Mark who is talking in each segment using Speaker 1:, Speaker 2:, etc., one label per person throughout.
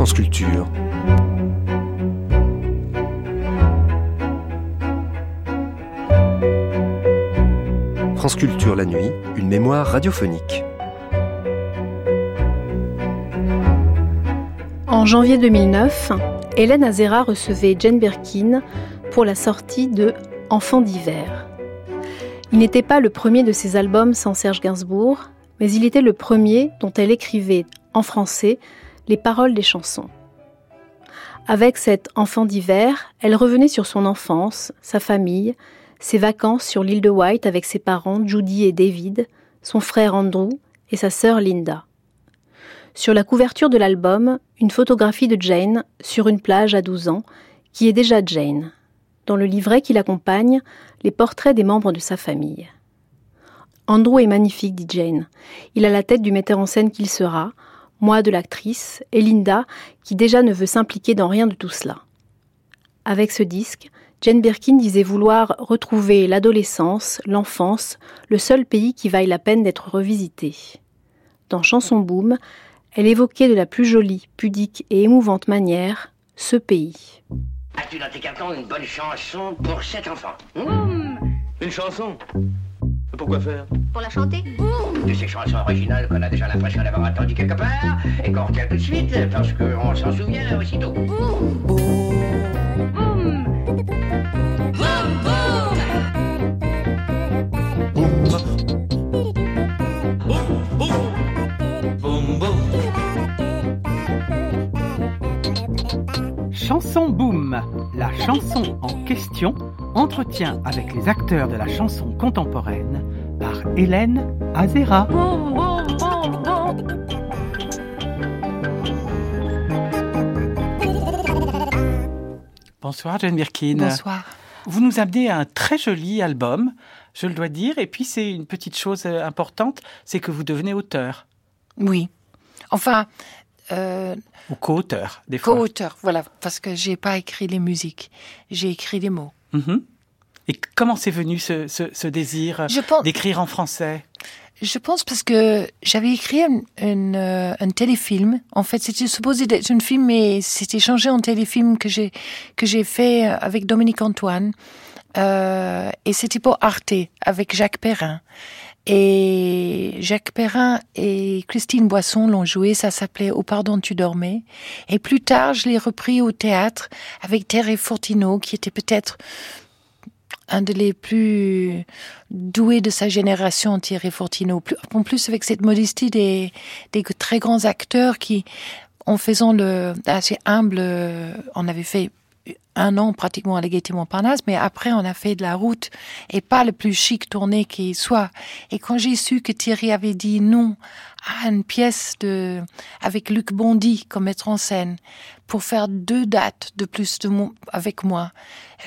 Speaker 1: France Culture. La nuit, une mémoire radiophonique.
Speaker 2: En janvier 2009, Hélène Azera recevait Jane Birkin pour la sortie de Enfants d'hiver. Il n'était pas le premier de ses albums sans Serge Gainsbourg, mais il était le premier dont elle écrivait en français les paroles des chansons. Avec cet enfant d'hiver, elle revenait sur son enfance, sa famille, ses vacances sur l'île de White avec ses parents Judy et David, son frère Andrew et sa sœur Linda. Sur la couverture de l'album, une photographie de Jane sur une plage à 12 ans, qui est déjà Jane. Dans le livret qui l'accompagne, les portraits des membres de sa famille. Andrew est magnifique, dit Jane. Il a la tête du metteur en scène qu'il sera, moi de l'actrice, et Linda, qui déjà ne veut s'impliquer dans rien de tout cela. Avec ce disque, Jane Birkin disait vouloir retrouver l'adolescence, l'enfance, le seul pays qui vaille la peine d'être revisité. Dans Chanson Boom, elle évoquait de la plus jolie, pudique et émouvante manière ce pays.
Speaker 3: As-tu dans tes cartons une bonne chanson pour cet enfant?
Speaker 4: Une chanson? Pourquoi faire
Speaker 5: Pour la chanter
Speaker 3: De ces chansons originales qu'on a déjà l'impression d'avoir entendu quelque part et qu'on retient tout de suite parce qu'on s'en souvient aussitôt.
Speaker 6: Chanson Boom, la chanson en question, entretien avec les acteurs de la chanson contemporaine par Hélène Azera. Bonsoir Jane Birkin.
Speaker 7: Bonsoir.
Speaker 6: Vous nous amenez un très joli album, je le dois dire, et puis c'est une petite chose euh, importante, c'est que vous devenez auteur.
Speaker 7: Oui. Enfin, euh,
Speaker 6: Ou co-auteur, des fois.
Speaker 7: co-auteur, voilà, parce que j'ai pas écrit les musiques, j'ai écrit les mots.
Speaker 6: Mhm. Et comment c'est venu ce, ce- ce désir euh,
Speaker 7: pense,
Speaker 6: d'écrire en français?
Speaker 7: Je pense parce que j'avais écrit un, un, euh, un téléfilm. En fait, c'était supposé d'être un film, mais c'était changé en téléfilm que j'ai que j'ai fait avec Dominique Antoine. Euh, et c'était pour Arte avec Jacques Perrin. Et Jacques Perrin et Christine Boisson l'ont joué, ça s'appelait Au pardon tu dormais. Et plus tard, je l'ai repris au théâtre avec Thierry Fortineau, qui était peut-être un de les plus doués de sa génération, Thierry Fortineau. En plus, avec cette modestie des, des très grands acteurs qui, en faisant le assez humble, euh, on avait fait un an pratiquement à la Gaîté Montparnasse, mais après on a fait de la route et pas le plus chic tourné qui soit. Et quand j'ai su que Thierry avait dit non à une pièce de avec Luc Bondy comme metteur en scène pour faire deux dates de plus de mon, avec moi,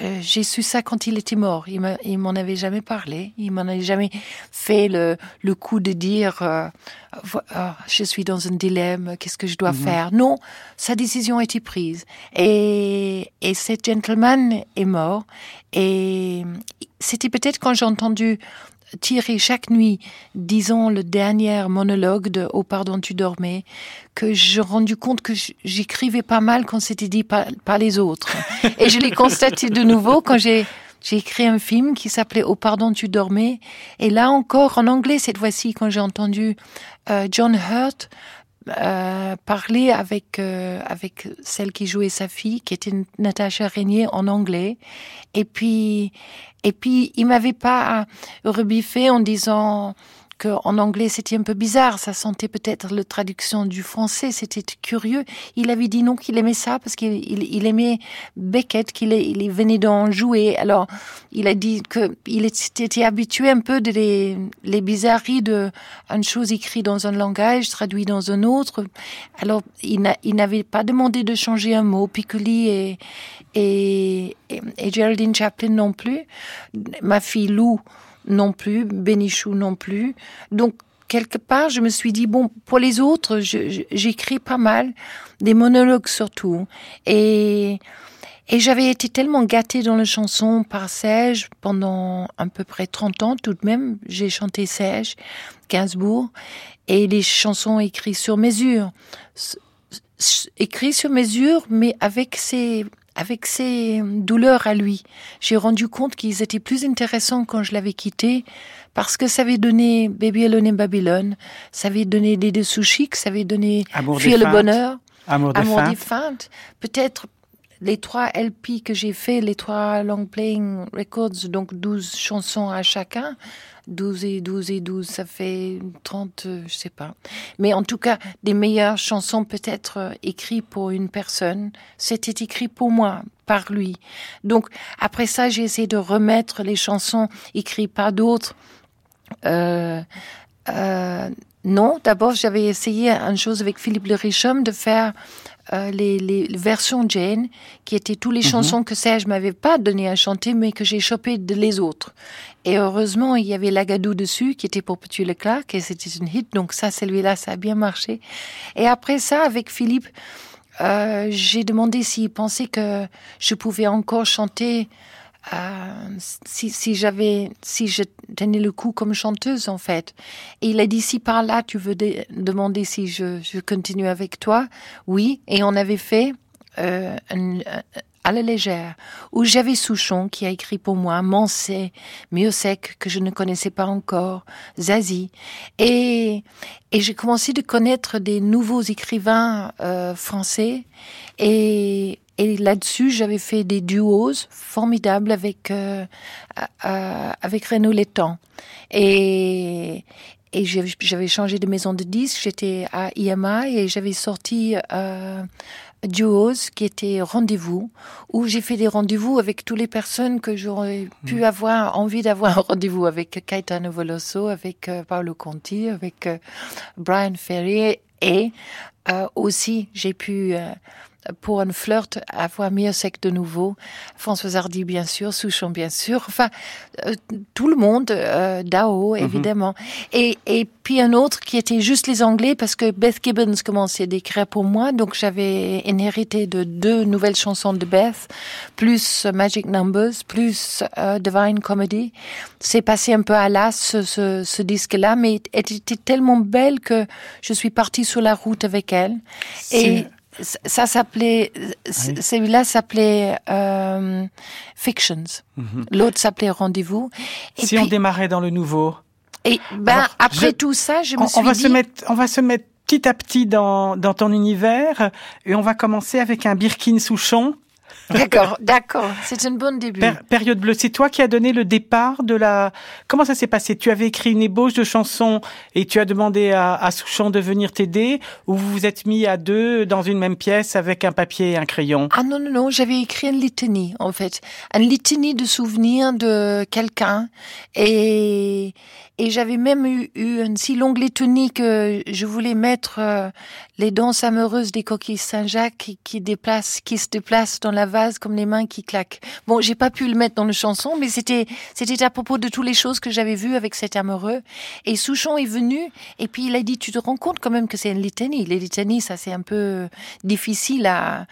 Speaker 7: euh, j'ai su ça quand il était mort. Il m'en avait jamais parlé. Il m'en avait jamais fait le, le coup de dire euh, ah, je suis dans un dilemme, qu'est-ce que je dois faire? Non, sa décision a été prise. Et, et ce gentleman est mort. Et c'était peut-être quand j'ai entendu Thierry chaque nuit disant le dernier monologue de Oh pardon tu dormais que j'ai rendu compte que j'écrivais pas mal quand c'était dit par, par les autres. Et je l'ai constaté de nouveau quand j'ai j'ai écrit un film qui s'appelait Oh pardon tu dormais. Et là encore en anglais cette fois-ci quand j'ai entendu euh, John Hurt euh, parler avec euh, avec celle qui jouait sa fille qui était Natasha Régnier en anglais. Et puis et puis il m'avait pas rebiffé en disant en anglais c'était un peu bizarre, ça sentait peut-être la traduction du français, c'était curieux. Il avait dit non qu'il aimait ça parce qu'il il, il aimait Beckett, qu'il venait d'en jouer. Alors il a dit que il était habitué un peu de les, bizarreries de une chose écrite dans un langage traduit dans un autre. Alors il n'a- il n'avait pas demandé de changer un mot. Piccoli et, et Geraldine Chaplin non plus. Ma fille Lou non plus, Bénichou non plus. Donc, quelque part, je me suis dit, bon, pour les autres, j'écris pas mal, des monologues surtout. Et, et j'avais été tellement gâtée dans la chanson par Serge pendant à peu près 30 ans tout de même. J'ai chanté Serge, Gainsbourg, et les chansons écrites sur mesure. S- écrit sur mesure, mais avec ses avec ses douleurs à lui. J'ai rendu compte qu'ils étaient plus intéressants quand je l'avais quitté parce que ça avait donné Baby Alone in Babylon, ça avait donné des deux sushis, ça avait donné Fuir le bonheur,
Speaker 6: Amour,
Speaker 7: Amour des feintes. Peut-être les trois LP que j'ai fait, les trois long playing records, donc 12 chansons à chacun, 12 et 12 et 12, ça fait 30, euh, je sais pas. Mais en tout cas, des meilleures chansons peut-être euh, écrites pour une personne, c'était écrit pour moi, par lui. Donc après ça, j'ai essayé de remettre les chansons écrites par d'autres. Euh, euh, non, d'abord j'avais essayé une chose avec Philippe Le Richum de faire euh, les, les, versions Jane, qui étaient toutes les
Speaker 6: Mhm.
Speaker 7: chansons que Serge m'avait pas donné à chanter, mais que j'ai chopé de les autres. Et heureusement, il y avait Lagadou dessus, qui était pour Petit Leclerc, et c'était une hit, donc ça, celui-là, ça a bien marché. Et après ça, avec Philippe, euh, j'ai demandé s'il pensait que je pouvais encore chanter euh, si, j'avais, si je tenais le coup comme chanteuse en fait. Et il a dit si par là tu veux demander si je, je continue avec toi, oui. Et on avait fait euh, un- à la légère où j'avais Souchon qui a écrit pour moi Mancé, Miosec que je ne connaissais pas encore, Zazie et et j'ai commencé de connaître des nouveaux écrivains euh, français et et là-dessus, j'avais fait des duos formidables avec euh, euh, avec Renaud Létang. Et et j'avais changé de maison de disques. J'étais à IMA et j'avais sorti euh, duos qui était rendez-vous où j'ai fait des rendez-vous avec toutes les personnes que j'aurais pu avoir envie d'avoir un rendez-vous avec Caetano Veloso, avec euh, Paolo Conti, avec euh, Brian Ferry et euh, aussi j'ai pu pour un flirt avoir Miosec de nouveau, Françoise Hardy bien sûr, Souchon bien sûr, enfin euh, tout le monde, euh, Dao évidemment, et, et puis un autre qui était juste les Anglais parce que Beth Gibbons commençait d'écrire pour moi, donc j'avais inhérité de deux nouvelles chansons de Beth, plus Magic Numbers, plus euh, Divine Comedy. C'est passé un peu à l'as ce, ce, ce disque-là, mais elle était tellement belle que je suis partie sur la route avec elle. Et ça s'appelait, c- celui-là s'appelait euh, Fictions. L'autre s'appelait Rendez-vous.
Speaker 6: Mhm. si
Speaker 7: puis,
Speaker 6: on démarrait dans le nouveau.
Speaker 7: et ben,
Speaker 6: Alors,
Speaker 7: après
Speaker 6: je-
Speaker 7: tout ça, je me
Speaker 6: On,
Speaker 7: suis
Speaker 6: on va
Speaker 7: dit,
Speaker 6: se mettre, on va se mettre petit à petit dans, dans ton univers et on va commencer avec un Birkin Souchon.
Speaker 7: D'accord, d'accord, c'est un bon début.
Speaker 6: Pér- période bleue, c'est toi qui as donné le départ de la. Comment ça s'est passé? Tu avais écrit une ébauche de chanson et tu as demandé à, à Souchon de venir t'aider ou vous vous êtes mis à deux dans une même pièce avec un papier et un crayon?
Speaker 7: Ah non, non, non, j'avais écrit une litanie, en fait. Une litanie de souvenirs de quelqu'un. Et, et j'avais même eu, eu une si longue litanie que je voulais mettre euh, les danses amoureuses des coquilles Saint-Jacques qui, qui, déplacent, qui se déplacent dans la comme les mains qui claquent. Bon, j'ai pas pu le mettre dans le chanson, mais c'était, c'était à propos de toutes les choses que j'avais vues avec cet amoureux. Et Souchon est venu, et puis il a dit, tu te rends compte quand même que c'est une litanie. Les litanies, ça c'est un peu difficile à,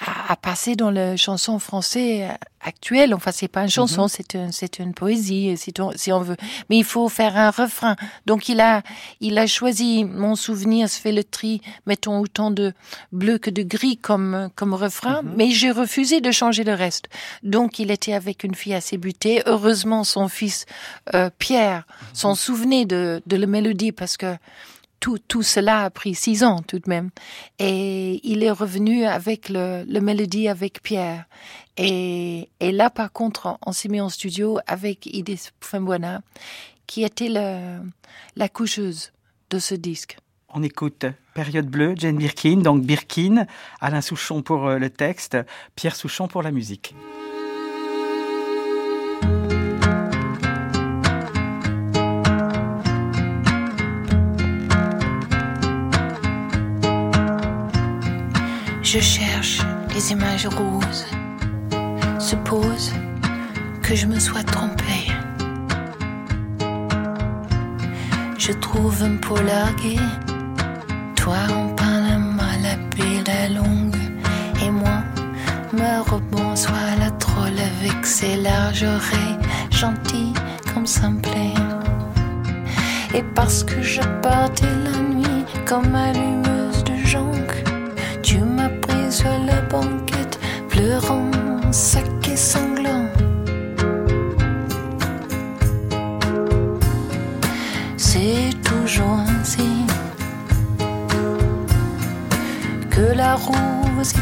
Speaker 7: à, à passer dans la chanson français actuelle. Enfin, c'est pas une chanson, c'est un, c'est une poésie, si on, si on veut. Mais il faut faire un refrain. Donc il a, il a choisi mon souvenir, se fait le tri, mettons autant de bleu que de gris comme, comme refrain. Mais j'ai refusé de changer le reste. Donc il était avec une fille assez butée. Heureusement, son fils euh, Pierre s'en souvenait de, de la mélodie parce que tout, tout cela a pris six ans tout de même. Et il est revenu avec le, le mélodie avec Pierre. Et, et là, par contre, on s'est mis en studio avec Idis Fembuena, qui était le, la coucheuse de ce disque.
Speaker 6: On écoute Période bleue, Jane Birkin, donc Birkin, Alain Souchon pour euh, le texte, Pierre Souchon pour la musique.
Speaker 7: Je cherche les images roses. Suppose que je me sois trompée. Je trouve un polar gay, toi en Panama, la la longue, et moi, me rebonsoir la troll avec ses larges oreilles, gentilles comme simplée. Et parce que je partais la nuit comme tu sur la banquette, pleurant, sac et sanglant. C'est toujours ainsi que la rose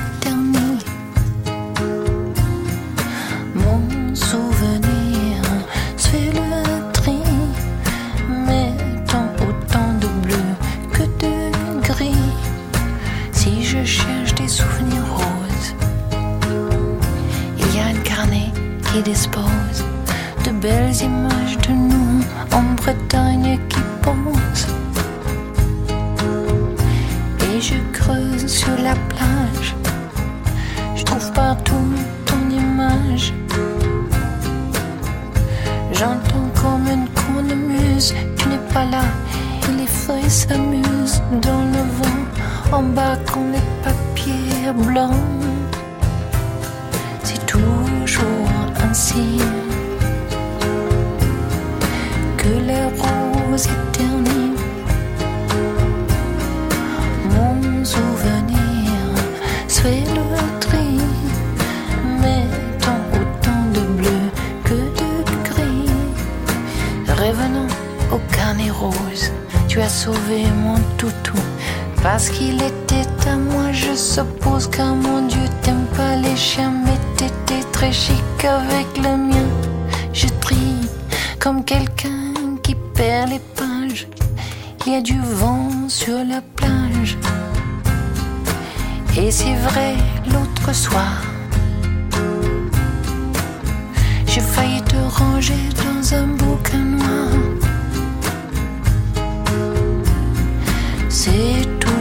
Speaker 7: belles images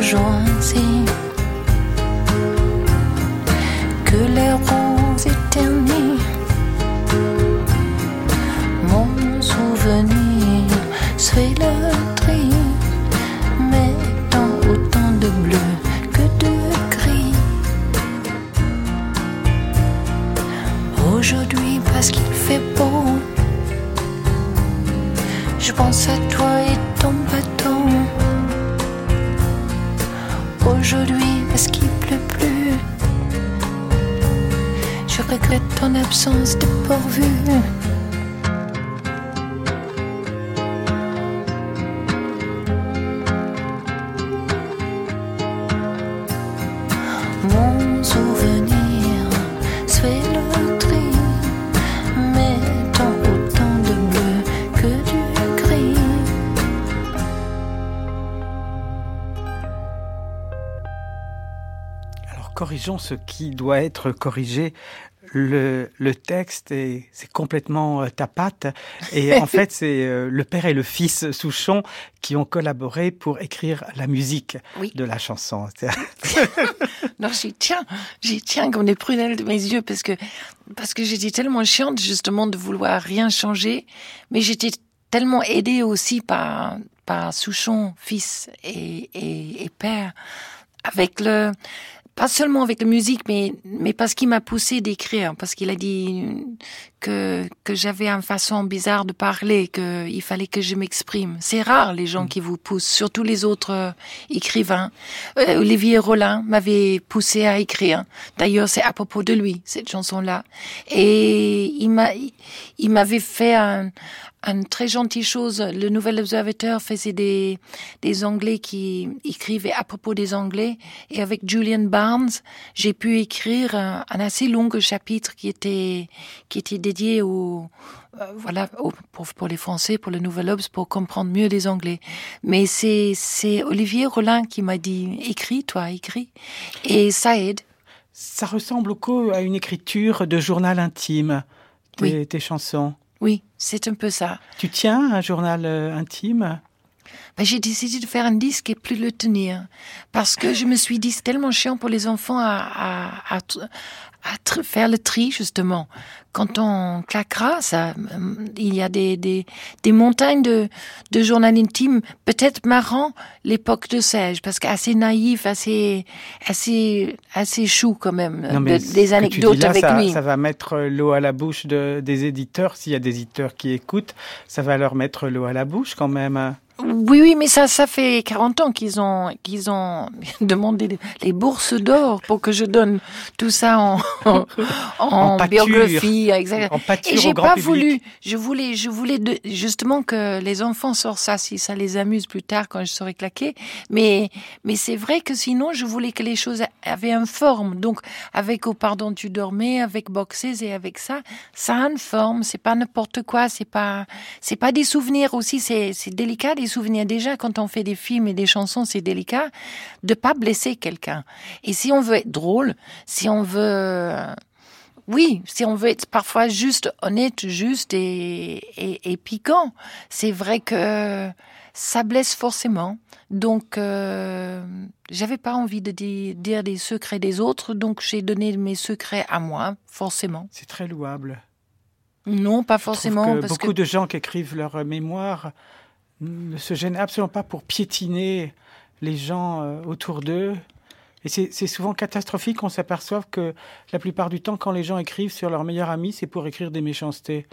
Speaker 7: toujours que les roses ton absence de pourvue. Mon souvenir se le tri, mettant autant de bleu que du gris.
Speaker 6: Alors corrigeons ce qui doit être corrigé. Le, le texte est c'est complètement euh, ta patte et en fait c'est euh, le père et le fils Souchon qui ont collaboré pour écrire la musique
Speaker 7: Oui.
Speaker 6: de la chanson.
Speaker 7: Non, j'y tiens, j'y tiens comme des prunelles de mes yeux parce que parce que j'étais tellement chiante justement de vouloir rien changer, mais j'étais tellement aidée aussi par par Souchon, fils et, et, et père, avec le pas seulement avec la musique, mais mais parce qu'il m'a poussé d'écrire, parce qu'il a dit que que j'avais une façon bizarre de parler, que il fallait que je m'exprime. C'est rare les gens qui vous poussent, surtout les autres euh, écrivains. Euh, Olivier Rollin m'avait poussé à écrire. D'ailleurs, c'est à propos de lui cette chanson-là. Et il m'a il m'avait fait un une très gentille chose. Le Nouvel Observateur faisait des, des Anglais qui écrivaient à propos des Anglais. Et avec Julian Barnes, j'ai pu écrire un, un assez long chapitre qui était, qui était dédié au, euh, voilà, au- pour, pour les Français, pour le Nouvel Obs, pour comprendre mieux les Anglais. Mais c'est, c'est Olivier Rollin qui m'a dit, écris, toi, écris. Et ça aide.
Speaker 6: Ça ressemble beaucoup à une écriture de journal intime, tes,
Speaker 7: Oui.
Speaker 6: tes chansons.
Speaker 7: Oui, c'est un peu ça.
Speaker 6: Tu tiens un journal euh, intime?
Speaker 7: Ben, j'ai décidé de faire un disque et plus le tenir. Parce que je me suis dit, c'est tellement chiant pour les enfants à, à, à, à faire le tri, justement. Quand on claquera, ça, euh, il y a des, des, des montagnes de, de journal intime, peut-être marrant, l'époque de Sage, parce qu'assez naïf, assez, assez, assez chou quand même,
Speaker 6: Non,
Speaker 7: de- des anecdotes
Speaker 6: là,
Speaker 7: avec
Speaker 6: ça,
Speaker 7: lui.
Speaker 6: Ça va mettre l'eau à la bouche de, des éditeurs. S'il y a des éditeurs qui écoutent, ça va leur mettre l'eau à la bouche quand même.
Speaker 7: Oui, oui, mais ça, ça fait 40 ans qu'ils ont, qu'ils ont demandé les bourses d'or pour que je donne tout ça en, en,
Speaker 6: En pâture.
Speaker 7: biographie, exact.
Speaker 6: En pâture
Speaker 7: Et j'ai pas
Speaker 6: public.
Speaker 7: voulu, je voulais, je voulais de- justement que les enfants sortent ça, si ça les amuse plus tard quand je serai claqué. Mais, mais c'est vrai que sinon, je voulais que les choses avaient une forme. Donc, avec Au pardon, tu dormais, avec Boxes et avec ça, ça a une forme. C'est pas n'importe quoi. C'est pas, c'est pas des souvenirs aussi. C'est, c'est délicat des souvenirs. Déjà, quand on fait des films et des chansons, c'est délicat de pas blesser quelqu'un. Et si on veut être drôle, si on veut, oui, si on veut être parfois juste honnête, juste et, et, et piquant, c'est vrai que ça blesse forcément. Donc, euh, j'avais pas envie de di- dire des secrets des autres, donc j'ai donné mes secrets à moi, forcément.
Speaker 6: C'est très louable.
Speaker 7: Non, pas
Speaker 6: Je
Speaker 7: forcément,
Speaker 6: que
Speaker 7: parce
Speaker 6: beaucoup
Speaker 7: que
Speaker 6: de gens qui écrivent leurs mémoires ne se gênent absolument pas pour piétiner les gens euh, autour d'eux. Et c'est c'est souvent catastrophique. On s'aperçoit que la plupart du temps, quand les gens écrivent sur leur meilleur ami, c'est pour écrire des méchancetés.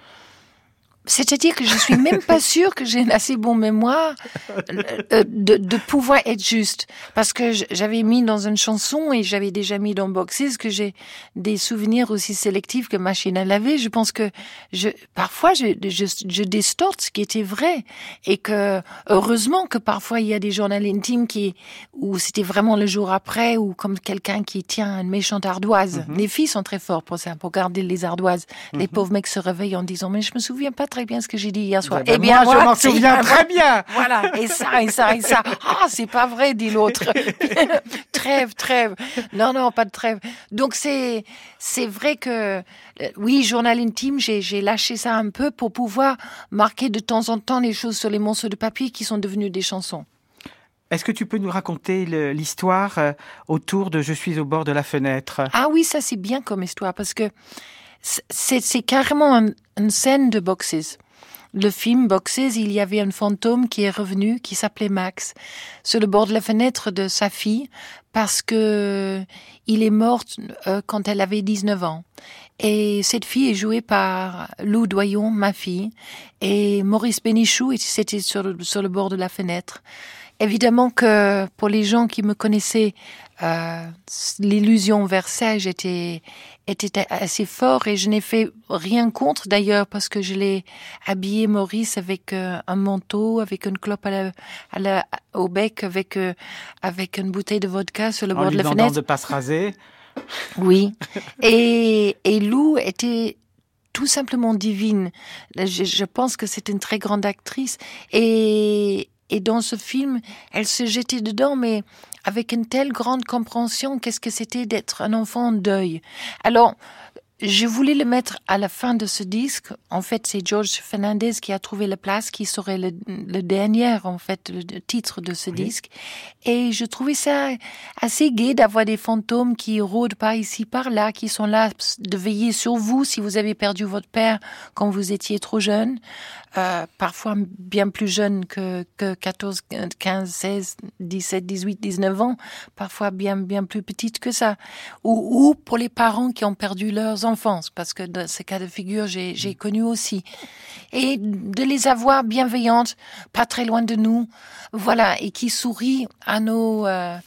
Speaker 7: C'est-à-dire que je suis même pas sûre que j'ai une assez bon mémoire euh, de, de pouvoir être juste. Parce que j'avais mis dans une chanson et j'avais déjà mis dans Boxes que j'ai des souvenirs aussi sélectifs que Machine à laver. Je pense que je, parfois je, je, je distorte ce qui était vrai. Et que, heureusement que parfois il y a des journaux intimes qui, où c'était vraiment le jour après ou comme quelqu'un qui tient une méchante ardoise. Les filles sont très fortes pour ça, pour garder les ardoises. Les pauvres mecs se réveillent en disant, mais je me souviens pas très bien ce que j'ai dit hier soir.
Speaker 6: Eh ben, moi, je m'en souviens très bien.
Speaker 7: Voilà, et ça, et ça, et ça. Ah, c'est pas vrai, dit l'autre. trêve, trêve. Non, non, pas de trêve. Donc c'est, c'est vrai que, euh, oui, journal intime, j'ai, lâché ça un peu pour pouvoir marquer de temps en temps les choses sur les morceaux de papier qui sont devenus des chansons.
Speaker 6: Est-ce que tu peux nous raconter l'histoire euh, autour de Je suis au bord de la fenêtre?
Speaker 7: Ah oui, ça c'est bien comme histoire parce que c'est carrément un- une scène de Boxes. Le film Boxes, il y avait un fantôme qui est revenu, qui s'appelait Max, sur le bord de la fenêtre de sa fille, parce que il est mort euh, quand elle avait 19 ans. Et cette fille est jouée par Lou Doyon, ma fille, et Maurice Bénichou, et c'était sur le bord de la fenêtre. Évidemment que pour les gens qui me connaissaient, euh, l'illusion Versailles était, était assez fort et je n'ai fait rien contre d'ailleurs parce que je l'ai habillé Maurice avec euh, un manteau, avec une clope à la, à la, au bec, avec, euh, avec une bouteille de vodka sur le
Speaker 6: En
Speaker 7: bord de la fenêtre.
Speaker 6: de pas se raser.
Speaker 7: Oui. Et, et Lou était tout simplement divine. Je, je pense que c'est une très grande actrice. Et, et dans ce film, elle se jetait dedans, mais avec une telle grande compréhension qu'est-ce que c'était d'être un enfant en deuil. Alors, je voulais le mettre à la fin de ce disque. En fait, c'est George Fernandez qui a trouvé la place, qui serait le, le dernier, en fait, le, titre de ce
Speaker 6: Oui.
Speaker 7: disque. Et je trouvais ça assez gai d'avoir des fantômes qui rôdent par ici, par là, qui sont là de veiller sur vous si vous avez perdu votre père quand vous étiez trop jeune, euh, parfois bien plus jeune que, que 14, 15, 16, 17, 18, 19 ans, parfois bien, bien plus petite que ça. Ou, ou pour les parents qui ont perdu leurs enfants, parce que dans ces cas de figure, j'ai j'ai connu aussi. Et de les avoir bienveillantes, pas très loin de nous, voilà, et qui sourient à nos... euh,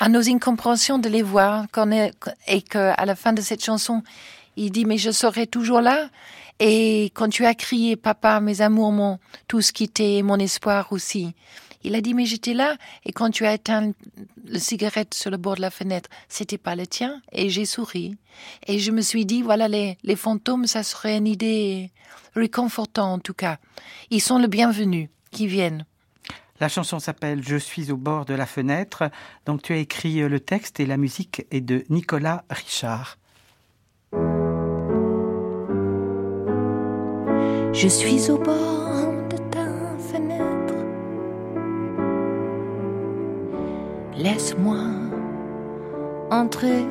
Speaker 7: à nos incompréhensions de les voir qu'on est, et qu'à la fin de cette chanson, il dit mais je serai toujours là. Et quand tu as crié papa, mes amours, mon tout ce qui était mon espoir aussi. Il a dit mais j'étais là et quand tu as éteint le cigarette sur le bord de la fenêtre, c'était pas le tien et j'ai souri et je me suis dit voilà les les fantômes ça serait une idée réconfortante en tout cas. Ils sont le bienvenu qui viennent.
Speaker 6: La chanson s'appelle Je suis au bord de la fenêtre. Donc tu as écrit euh, le texte et la musique est de Nicolas Richard.
Speaker 7: Je suis au bord de ta fenêtre. Laisse-moi entrer.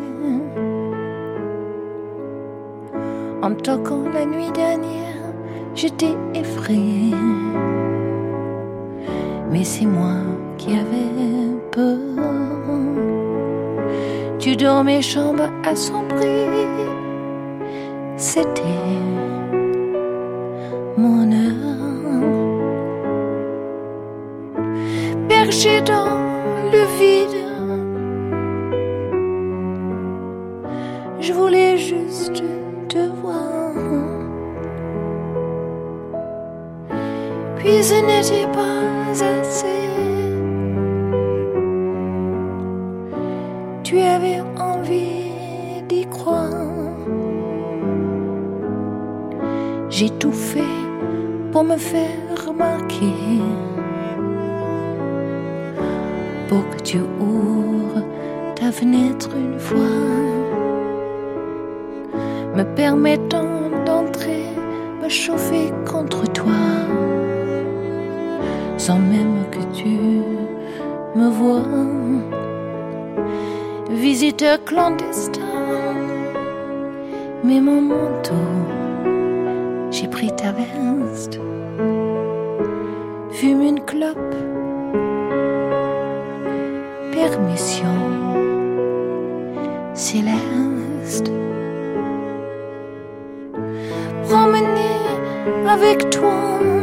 Speaker 7: En toquant la nuit dernière, je t'ai effrayé. Mais c'est moi qui avais peur. Tu dormais chambre prix. C'était mon heure. chercher dans le vide. Je voulais juste te voir. Puis ce n'était pas assez. Tu avais envie d'y croire. J'ai tout fait pour me faire remarquer. Pour que tu ouvres ta fenêtre une fois, me permettant d'entrer, me chauffer contre toi, sans même que tu me vois. Visiteur clandestin, mais mon manteau, j'ai pris ta veste, une clope, permission. Céleste. Promener avec toi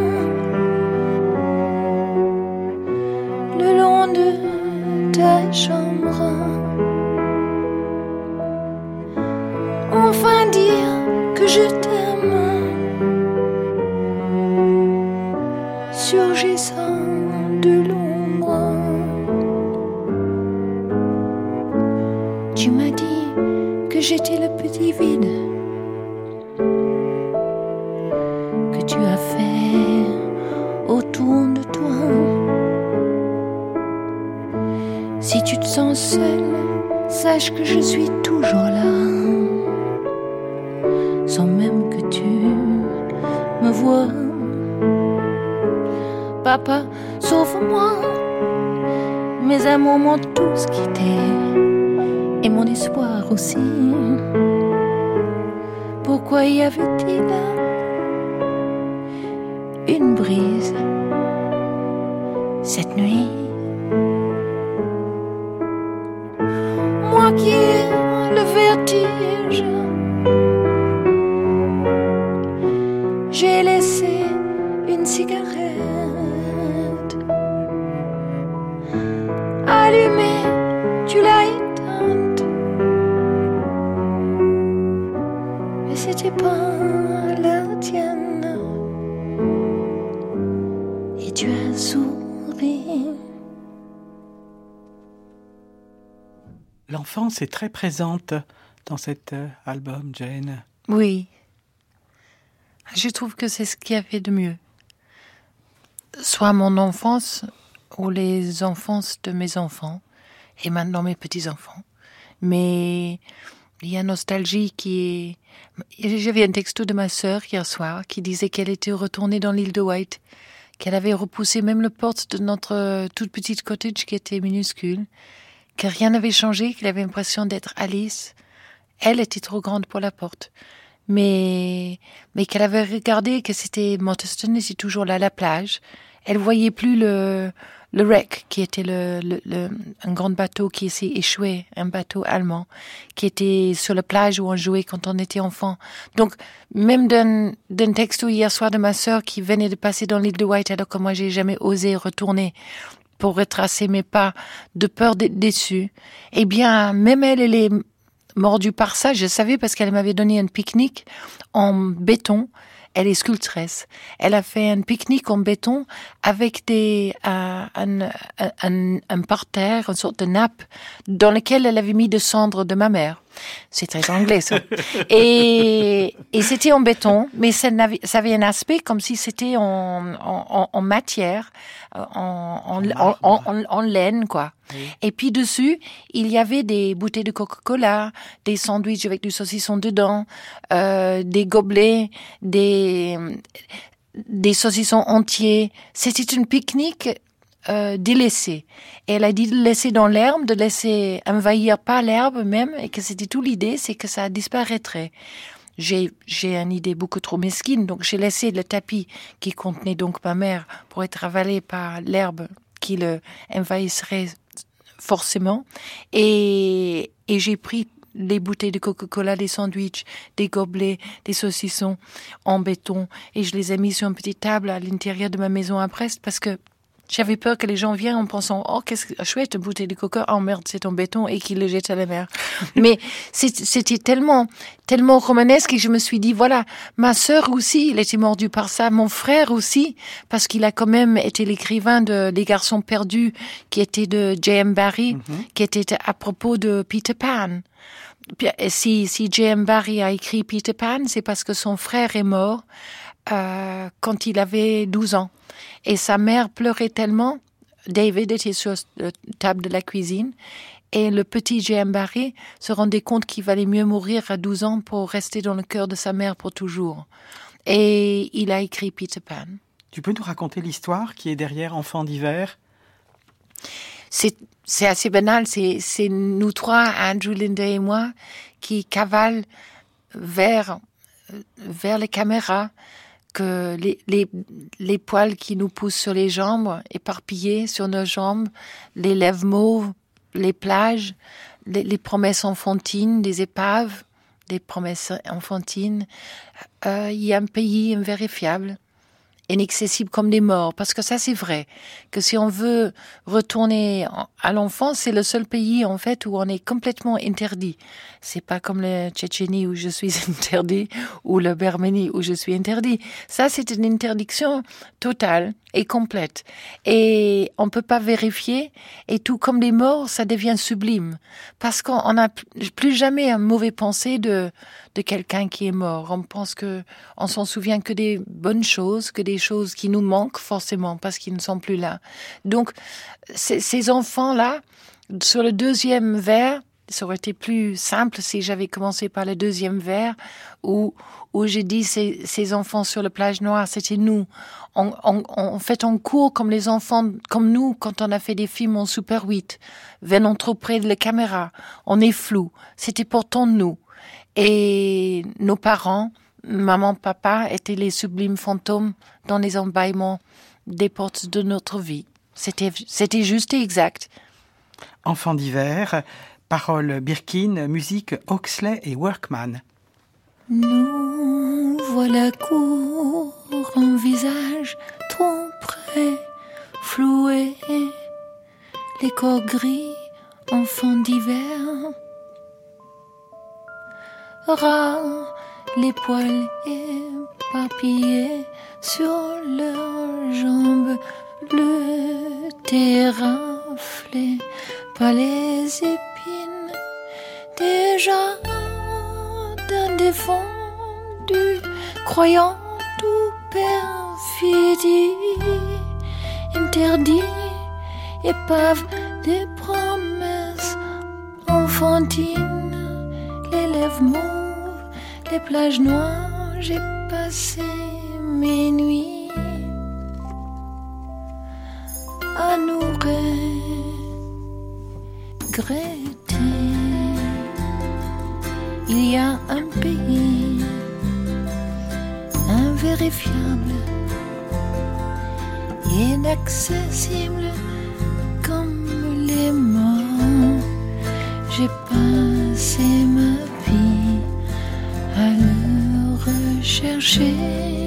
Speaker 7: une brise cette nuit. Moi qui
Speaker 6: L'enfance est très présente dans cet euh, album, Jane.
Speaker 7: Oui. Je trouve que c'est ce qu'il y avait de mieux. Soit mon enfance ou les enfances de mes enfants et maintenant mes petits-enfants. Mais il y a nostalgie qui est... J'avais un texto de ma sœur hier soir qui disait qu'elle était retournée dans l'île de White, qu'elle avait repoussé même le porte de notre toute petite cottage qui était minuscule, que rien n'avait changé, qu'elle avait l'impression d'être Alice. Elle était trop grande pour la porte mais mais qu'elle avait regardé que c'était Monteston était toujours là la plage. Elle voyait plus le le wreck qui était le, le, le un grand bateau qui s'est échoué, un bateau allemand qui était sur la plage où on jouait quand on était enfant. Donc même d'un d'un texto hier soir de ma sœur qui venait de passer dans l'île de White alors que moi j'ai jamais osé retourner pour retracer mes pas de peur d'être déçue. Eh bien même elle elle est mordue par ça. Je savais parce qu'elle m'avait donné un pique-nique en béton. Elle est sculptrice. Elle a fait un pique-nique en béton avec des euh, un, un, un parterre, une sorte de nappe dans lequel elle avait mis des cendres de ma mère. C'est très anglais ça. Et, et c'était en béton, mais ça avait, un aspect comme si c'était en, en, en matière, en, en, en, en, en laine quoi.
Speaker 6: Oui.
Speaker 7: Et puis dessus, il y avait des bouteilles de Coca-Cola, des sandwichs avec du saucisson dedans, euh, des gobelets, des des saucissons entiers. C'était une pique-nique euh, elle a dit de laisser dans l'herbe, de laisser envahir pas l'herbe même, et que c'était tout l'idée, c'est que ça disparaîtrait. J'ai, j'ai une idée beaucoup trop mesquine, donc j'ai laissé le tapis qui contenait donc ma mère pour être avalé par l'herbe qui le envahisserait forcément. Et, et j'ai pris les bouteilles de Coca-Cola, des sandwichs, des gobelets, des saucissons en béton et je les ai mis sur une petite table à l'intérieur de ma maison à Brest parce que J'avais peur que les gens viennent en pensant oh qu'est-ce que chouette une bouteille de coca oh merde c'est en béton et qu'ils le jettent à la mer. Mais c'était tellement tellement romanesque et je me suis dit voilà ma sœur aussi elle était mordue par ça mon frère aussi parce qu'il a quand même été l'écrivain de Les garçons perdus qui était de J.M. Barrie
Speaker 6: Mhm.
Speaker 7: qui était à propos de Peter Pan. Et Si, si J.M. Barrie a écrit Peter Pan, c'est parce que son frère est mort euh, quand il avait 12 ans. Et sa mère pleurait tellement. David était sur la table de la cuisine. Et le petit J.M. Barrie se rendait compte qu'il valait mieux mourir à 12 ans pour rester dans le cœur de sa mère pour toujours. Et il a écrit Peter Pan.
Speaker 6: Tu peux nous raconter l'histoire qui est derrière Enfants d'hiver?
Speaker 7: C'est assez banal. C'est c'est nous trois, Andrew, Linda et moi, qui cavalent vers vers les caméras, que les les les poils qui nous poussent sur les jambes, éparpillés sur nos jambes, les lèvres mauves, les plages, les, promesses enfantines, des épaves, des promesses enfantines. Euh, Il y a un pays invérifiable inaccessible comme des morts. Parce que ça, c'est vrai. Que si on veut retourner à l'enfance, c'est le seul pays, en fait, où on est complètement interdit. C'est pas comme le Tchétchénie où je suis interdit ou le Berménie où je suis interdit. Ça, c'est une interdiction totale et complète. Et on peut pas vérifier. Et tout comme les morts, ça devient sublime. Parce qu'on n'a plus jamais un mauvais pensée de, de quelqu'un qui est mort. On pense que, on s'en souvient que des bonnes choses, que des choses qui nous manquent forcément parce qu'ils ne sont plus là. Donc, ces, enfants-là, sur le deuxième vers, ça aurait été plus simple si j'avais commencé par le deuxième vers où, où j'ai dit ces, ces enfants sur la plage noire, c'était nous. On, on, on fait en cours comme les enfants, comme nous, quand on a fait des films en Super 8, venant trop près de la caméra. On est flou. C'était pourtant nous. Et nos parents, maman, papa, étaient les sublimes fantômes dans les embâillements des portes de notre vie. C'était, c'était juste et exact.
Speaker 6: Enfants d'hiver, paroles Birkin, musique Oxley et Workman.
Speaker 7: Nous voilà court, un visage trop près, floué, les corps gris, enfants d'hiver. Rares, les poils éparpillés sur leurs jambes, le terrain raflé par les épines déjà d'un défendu, croyant tout perfidie, interdit, épave des promesses enfantines, les lèvres mauves, les plages noires, j'ai passé mes nuits à nous regretter. Il y a un pays invérifiable, inaccessible comme les morts. J'ai passé ma vie à le rechercher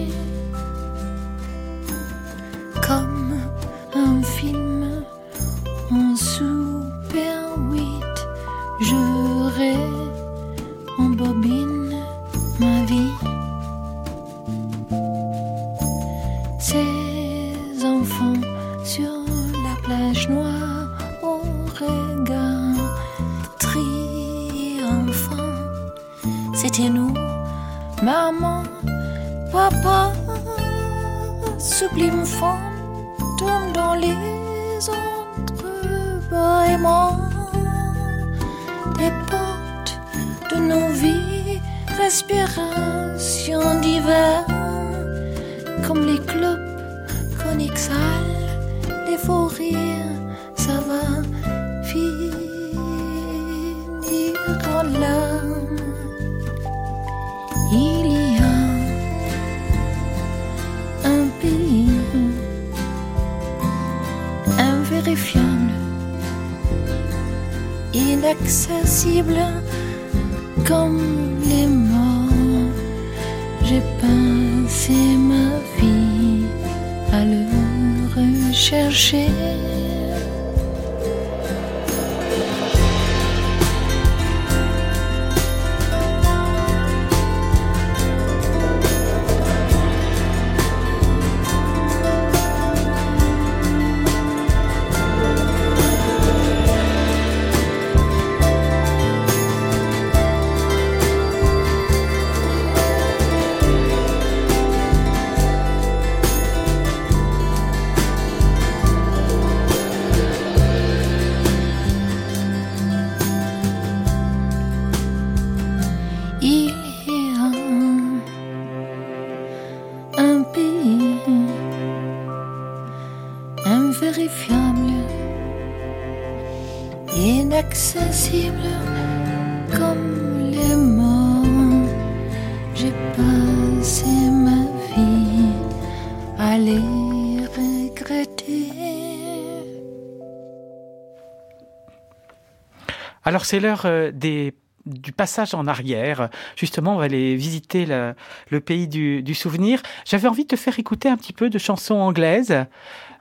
Speaker 6: Alors c'est l'heure euh, des du passage en arrière. Justement, on va aller visiter le, le pays du, du souvenir. J'avais envie de te faire écouter un petit peu de chansons anglaises.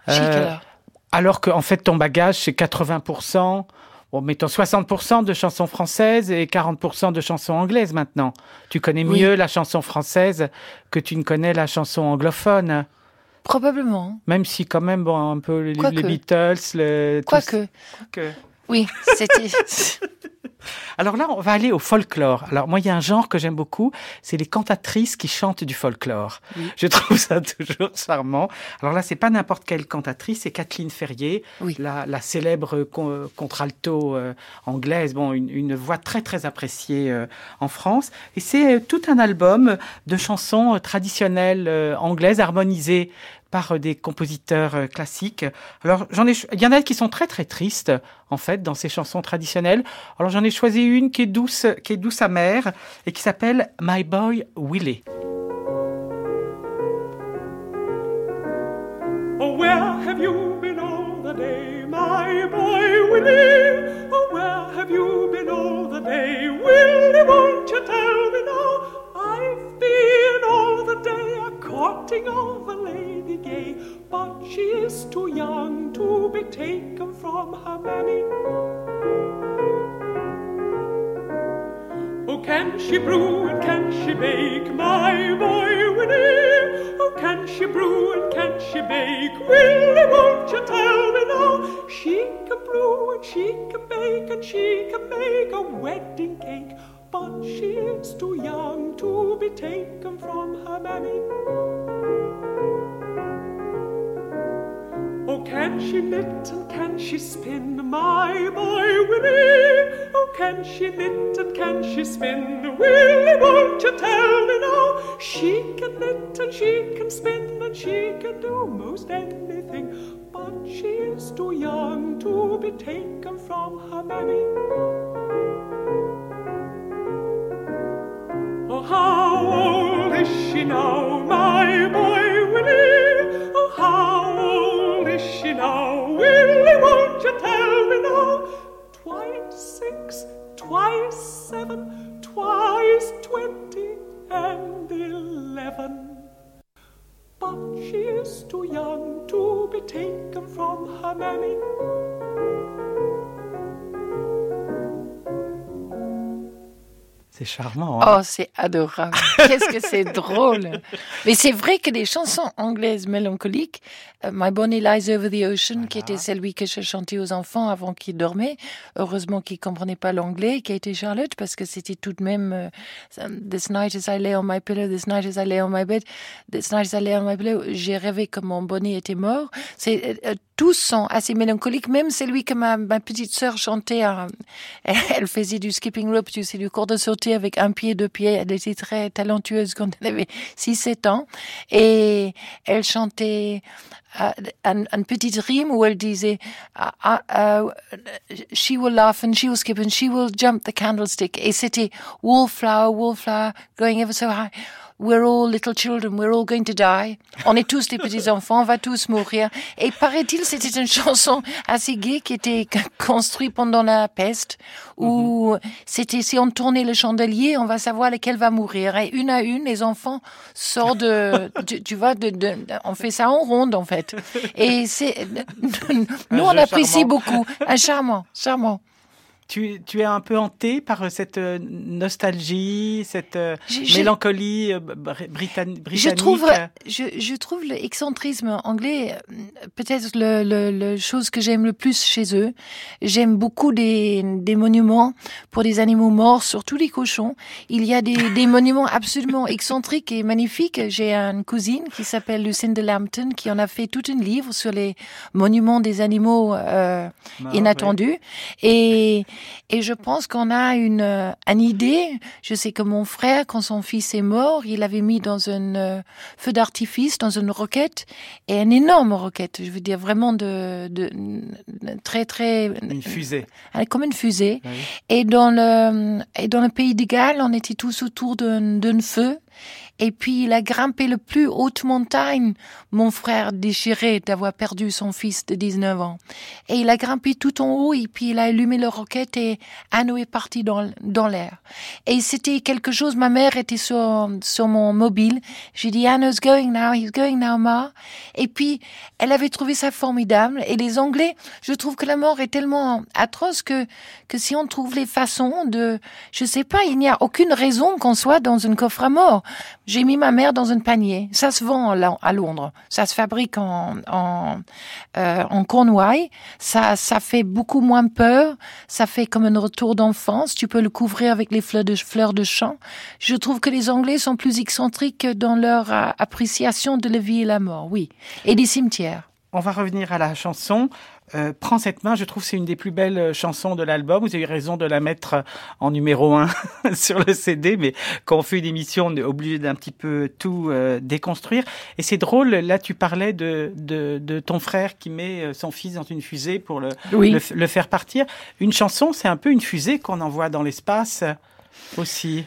Speaker 6: Euh, alors qu'en fait, ton bagage, c'est 80%, bon, mettons 60% de chansons françaises et 40% de chansons anglaises maintenant. Tu connais
Speaker 7: Oui.
Speaker 6: mieux la chanson française que tu ne connais la chanson anglophone.
Speaker 7: Probablement.
Speaker 6: Même si quand même, bon, un peu les,
Speaker 7: Quoique.
Speaker 6: les Beatles, le... tout
Speaker 7: Quoique. Oui, c'était.
Speaker 6: Alors là, on va aller au folklore. Alors moi, il y a un genre que j'aime beaucoup, c'est les cantatrices qui chantent du folklore.
Speaker 7: Oui.
Speaker 6: Je trouve ça toujours charmant. Alors là, c'est pas n'importe quelle cantatrice, c'est Kathleen Ferrier,
Speaker 7: Oui.
Speaker 6: la, la célèbre con- contralto euh, anglaise, bon, une, une voix très très appréciée euh, en France. Et c'est euh, tout un album de chansons traditionnelles anglaises harmonisées par euh, des compositeurs euh, classiques. Alors j'en ai, il y en a qui sont très très tristes en fait dans ces chansons traditionnelles. Alors j'en ai choisi une qui est douce, qui est douce amère et qui s'appelle My Boy Willie.
Speaker 5: Oh, where have you been all the day, my boy? Oh, where have you been all the day? Willie, taken from her mammy. Oh, can she brew and can she bake, my boy Winnie? Oh, can she brew and can she bake? Willie, won't you tell me now? She can brew and she can bake and she can make a wedding cake, but she is too young to be taken from her mammy. Can she knit and can she spin, my boy Willie? Oh, can she knit and can she spin? Willie, won't you tell me now? She can knit and she can spin and she can do most anything, but she is too young to be taken from her mammy. Oh, how old is she now, my boy Willie? Oh, how she now? Willie, won't you tell me now? Twice six, twice seven, twice twenty and eleven. But she is too young to be taken from her mammy.
Speaker 6: C'est charmant. hein
Speaker 7: Oh, c'est adorable. Qu'est-ce que c'est drôle. Mais c'est vrai que les chansons anglaises mélancoliques, euh, My Bonnie Lies Over the Ocean, qui était celle que je chantais aux enfants avant qu'ils dormaient, heureusement qu'ils comprenaient pas l'anglais, qui a été Charlotte, parce que c'était tout de même euh, This night as I lay on my pillow, this night as I lay on my bed, this night as I lay on my pillow, j'ai rêvé que mon bonnet était mort. C'est euh, tous sont assez mélancoliques, même celui que ma, petite sœur chantait. euh, elle, faisait du skipping rope, tu sais, du cours de sauter avec un pied, deux pieds. Elle était très talentueuse quand elle avait 6-7 ans. Et elle chantait euh, un, un petit rime où elle disait ah, ah, euh, She will laugh and she will skip and she will jump the candlestick. Et c'était Wallflower, Wallflower, going ever so high. We're all little children, we're all going to die. On est tous des petits enfants, on va tous mourir. Et paraît-il, c'était une chanson assez gay qui était construite pendant la peste, où
Speaker 6: Mhm.
Speaker 7: c'était si on tournait le chandelier, on va savoir lequel va mourir. Et une à une, les enfants sortent de, tu, tu vois, de, de- on fait ça en ronde en fait. Et c'est, nous on apprécie
Speaker 6: charmant.
Speaker 7: beaucoup. Un charmant, charmant.
Speaker 6: Tu, tu es un peu hanté par cette euh, nostalgie, cette euh,
Speaker 7: Je-
Speaker 6: mélancolie euh, br- britann- britannique.
Speaker 7: Je trouve, je, je trouve l'excentrisme anglais euh, peut-être le, le, le chose que j'aime le plus chez eux. J'aime beaucoup des, des monuments pour des animaux morts, surtout les cochons. Il y a des, des monuments absolument excentriques et magnifiques. J'ai une cousine qui s'appelle Lucinda Lambton qui en a fait tout un livre sur les monuments des animaux euh,
Speaker 6: Mort,
Speaker 7: inattendus. Et, et je pense qu'on a une, euh, une idée. Je sais que mon frère, quand son fils est mort, il avait mis dans un euh, feu d'artifice, dans une roquette, et une énorme roquette. Je veux dire vraiment de, de, de- très très.
Speaker 6: Une fusée.
Speaker 7: euh, comme une fusée.
Speaker 6: Oui.
Speaker 7: Et dans le et dans le pays de Galles, on était tous autour d'un d'un feu. Et puis il a grimpé le plus haute montagne, mon frère déchiré d'avoir perdu son fils de 19 ans. Et il a grimpé tout en haut et puis il a allumé le roquette et Anno est parti dans, dans l'air. Et c'était quelque chose, ma mère était sur, sur mon mobile. J'ai dit Anno's going now, he's going now, ma. Et puis elle avait trouvé ça formidable. Et les Anglais, je trouve que la mort est tellement atroce que, que si on trouve les façons de, je sais pas, il n'y a aucune raison qu'on soit dans une coffre à mort. J'ai mis ma mère dans un panier. Ça se vend à Londres. Ça se fabrique en, en, euh, en Cornouailles. Ça, ça fait beaucoup moins peur. Ça fait comme un retour d'enfance. Tu peux le couvrir avec les fleurs de, fleurs. Je trouve que les Anglais sont plus excentriques dans leur euh, appréciation de la vie et la mort. Oui. Et des cimetières.
Speaker 6: On va revenir à la chanson. Euh, Prends cette main, je trouve que c'est une des plus belles euh, chansons de l'album. Vous avez eu raison de la mettre euh, en numéro un sur le CD, mais quand on fait une émission, on est obligé d'un petit peu tout euh, déconstruire. Et c'est drôle, là tu parlais de, de, de ton frère qui met son fils dans une fusée pour le,
Speaker 7: Oui.
Speaker 6: le, faire partir. Une chanson, c'est un peu une fusée qu'on envoie dans l'espace aussi.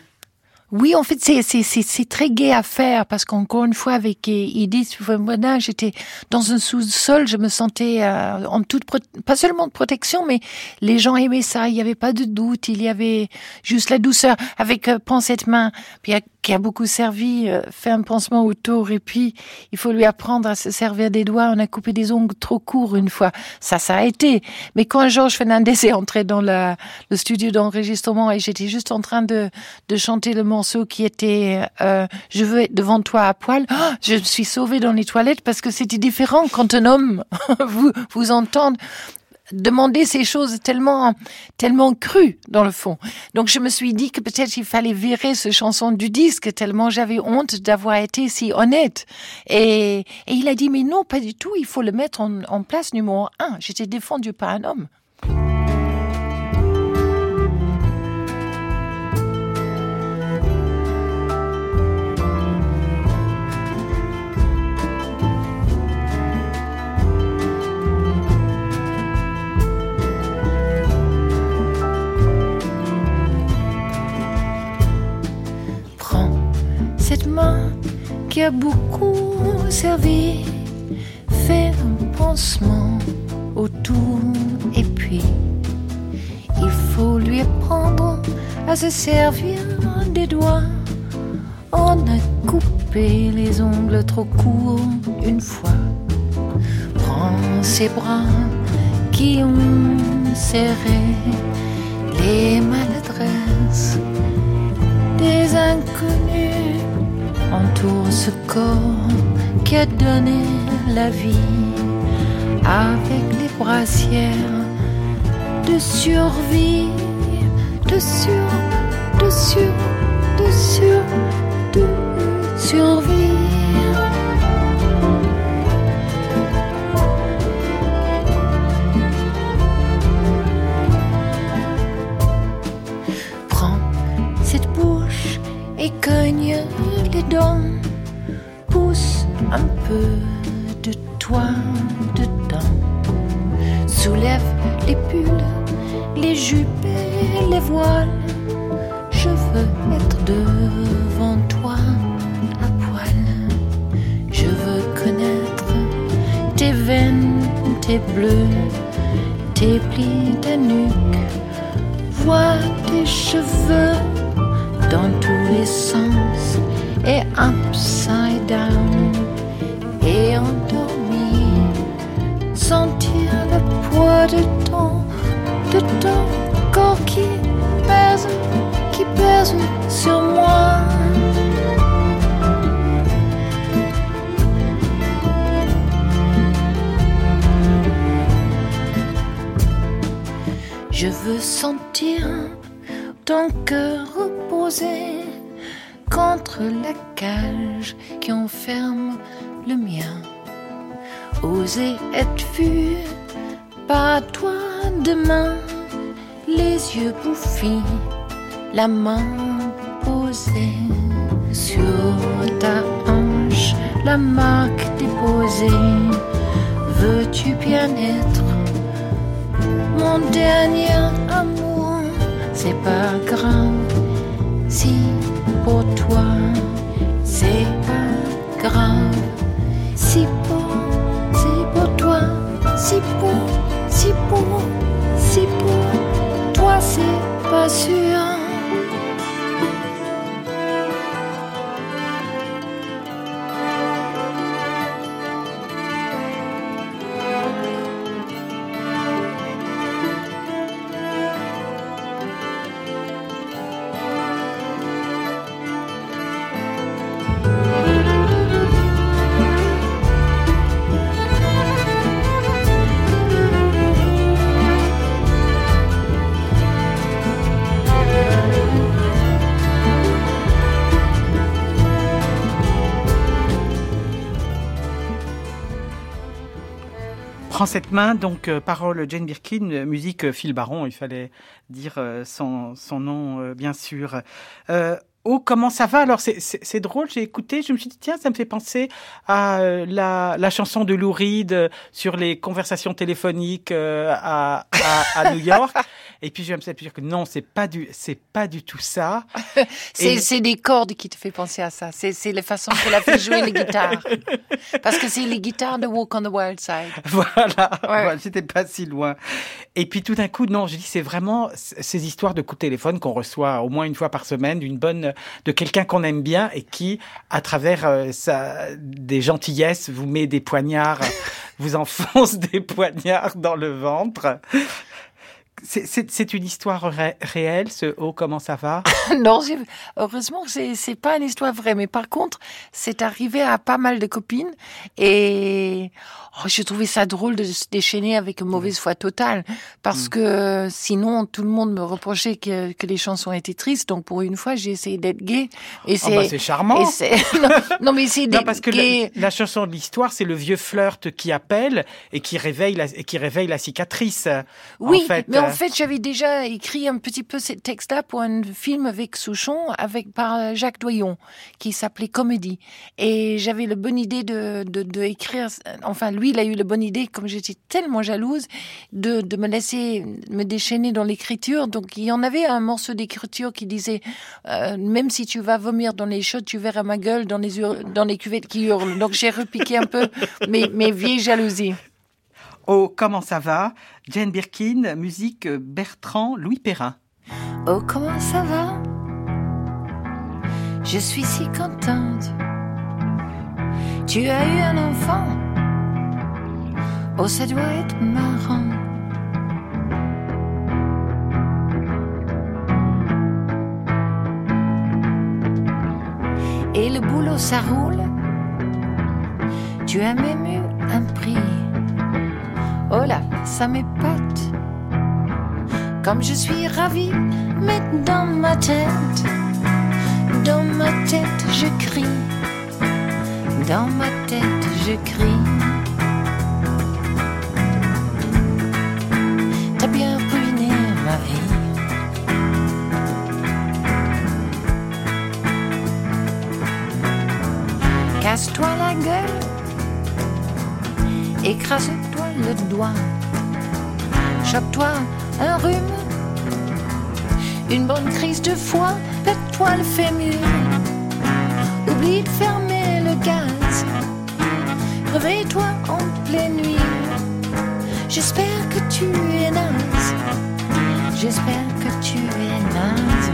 Speaker 7: Oui, en fait, c'est c'est c'est c'est très gai à faire parce qu'encore une fois avec Edith, voilà, j'étais dans un sous-sol, je me sentais euh, en toute pro- pas seulement de protection, mais les gens aimaient ça. Il n'y avait pas de doute, il y avait juste la douceur. Avec euh, prends cette main, puis qui a beaucoup servi, euh, fait un pansement autour et puis il faut lui apprendre à se servir des doigts. On a coupé des ongles trop courts une fois, ça ça a été. Mais quand Georges Fernandez est entré dans le studio d'enregistrement et j'étais juste en train de de chanter le morceau qui était euh, Je veux être devant toi à poil. Ah, je me suis sauvée dans les toilettes parce que c'était différent quand un homme vous vous entende demander ces choses tellement tellement crues dans le fond. Donc je me suis dit que peut-être il fallait virer ce chanson du disque tellement j'avais honte d'avoir été si honnête. Et, et il a dit mais non pas du tout, il faut le mettre en, en place numéro un. J'étais défendue par un homme. Main qui a beaucoup servi, fais un pansement autour et puis il faut lui apprendre à se servir des doigts. On a coupé les ongles trop courts une fois. Prends ses bras qui ont serré les maladresses des inconnus entourent ce corps qui a donné la vie avec les brassières de survie, de sur, de sur, de sur, de survie. de. Soulève les pulls, les jupes et les voiles. Je veux être devant toi à poil. Je veux connaître tes veines, tes bleus, tes plis, ta nuque. Vois tes cheveux dans tous les sens et upside down. Ton corps qui pèse, qui pèse sur moi. Je veux sentir ton cœur reposé contre la cage qui enferme le mien. Oser être vu par toi demain, les yeux bouffis, la main posée sur ta hanche, la marque déposée. Veux-tu bien être mon dernier amour? C'est pas grave si pour toi c'est pas grave. Si pour, c'est pour toi, si pour, si pour, si c'est pas sûr.
Speaker 6: Cette main, donc euh, parole Jane Birkin, euh, musique euh, Phil Baron, il fallait dire euh, son, son nom euh, bien sûr. Euh, Oh, comment ça va? Alors, c'est- drôle, j'ai écouté, je me suis dit, tiens, ça me fait penser à euh, la, la chanson de Lou Reed euh, sur les conversations téléphoniques euh, à, à, à New York. Et puis, je me suis dit que non, c'est pas du, c'est pas du tout ça.
Speaker 7: C'est
Speaker 6: Et-
Speaker 7: c'est des cordes qui te fait penser à ça. C'est c'est la façon qu'elle a fait jouer les guitares. Parce que c'est les guitares de Walk on the Wild Side.
Speaker 6: Voilà, voilà, j'étais pas si loin. Et puis tout d'un coup, non, je dis c'est vraiment ces histoires de coups de téléphone qu'on reçoit au moins une fois par semaine d'une bonne, de quelqu'un qu'on aime bien et qui, à travers euh, sa, des gentillesses, vous met des poignards, vous enfonce des poignards dans le ventre. C'est- une histoire ré- réelle, ce oh comment ça va?
Speaker 7: Non, heureusement, c'est c'est pas une histoire vraie. Mais par contre, c'est arrivé à pas mal de copines et oh, j'ai trouvé ça drôle de se déchaîner avec une mauvaise foi totale parce que sinon tout le monde me reprochait que, que les chansons étaient tristes. Donc pour une fois, j'ai essayé d'être gay et
Speaker 6: Oh, bah, c'est charmant.
Speaker 7: et c'est- non, non, mais c'est
Speaker 6: parce que
Speaker 7: gay-
Speaker 6: la, la chanson de l'histoire, c'est le vieux flirt qui appelle et qui réveille la, et qui réveille la cicatrice.
Speaker 7: Oui,
Speaker 6: en fait,
Speaker 7: mais en
Speaker 6: euh,
Speaker 7: fait, j'avais déjà écrit un petit peu ces textes-là pour un film avec Souchon, avec par Jacques Doyon, qui s'appelait Comédie. Et j'avais la bonne idée de, de, de écrire. Enfin, lui, il a eu la bonne idée, comme j'étais tellement jalouse, de, de me laisser me déchaîner dans l'écriture. Donc, il y en avait un morceau d'écriture qui disait euh, même si tu vas vomir dans les chaudes, tu verras ma gueule dans les dans les cuvettes qui hurlent. Donc, j'ai repiqué un peu mes, mes vieilles jalousies.
Speaker 6: Oh, comment ça va? Jane Birkin, musique euh, Bertrand Louis Perrin.
Speaker 7: Oh, comment ça va? Je suis si contente. Tu as eu un enfant. Oh, ça doit être marrant. Et le boulot, ça roule? Tu as même eu un prix. Oh là, ça m'épate. Comme je suis ravie, mais dans ma tête, dans ma tête, je crie. Dans ma tête, je crie. T'as bien ruiné ma vie. Casse-toi la gueule, écrase-toi le doigt, chope-toi un rhume, une bonne crise de foie, pète-toi le fémur, oublie de fermer le gaz, réveille-toi en pleine nuit, J'espère que tu es naze. J'espère que tu es naze.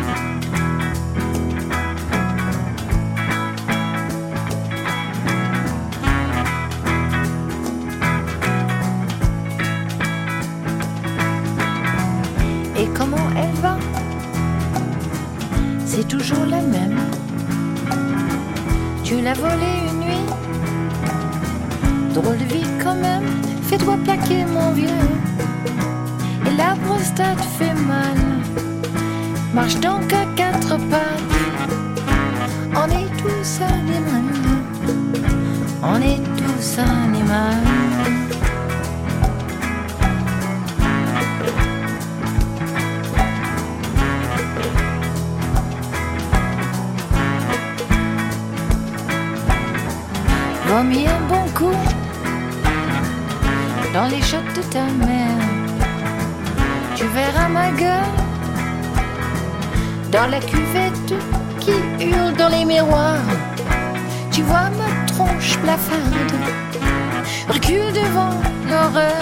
Speaker 7: Tu l'as volée une nuit Drôle de vie quand même, fais-toi plaquer mon vieux. Et la prostate fait mal. Marche donc la cuvette qui hurle dans les miroirs. Tu vois ma tronche blafarde, recule devant l'horreur,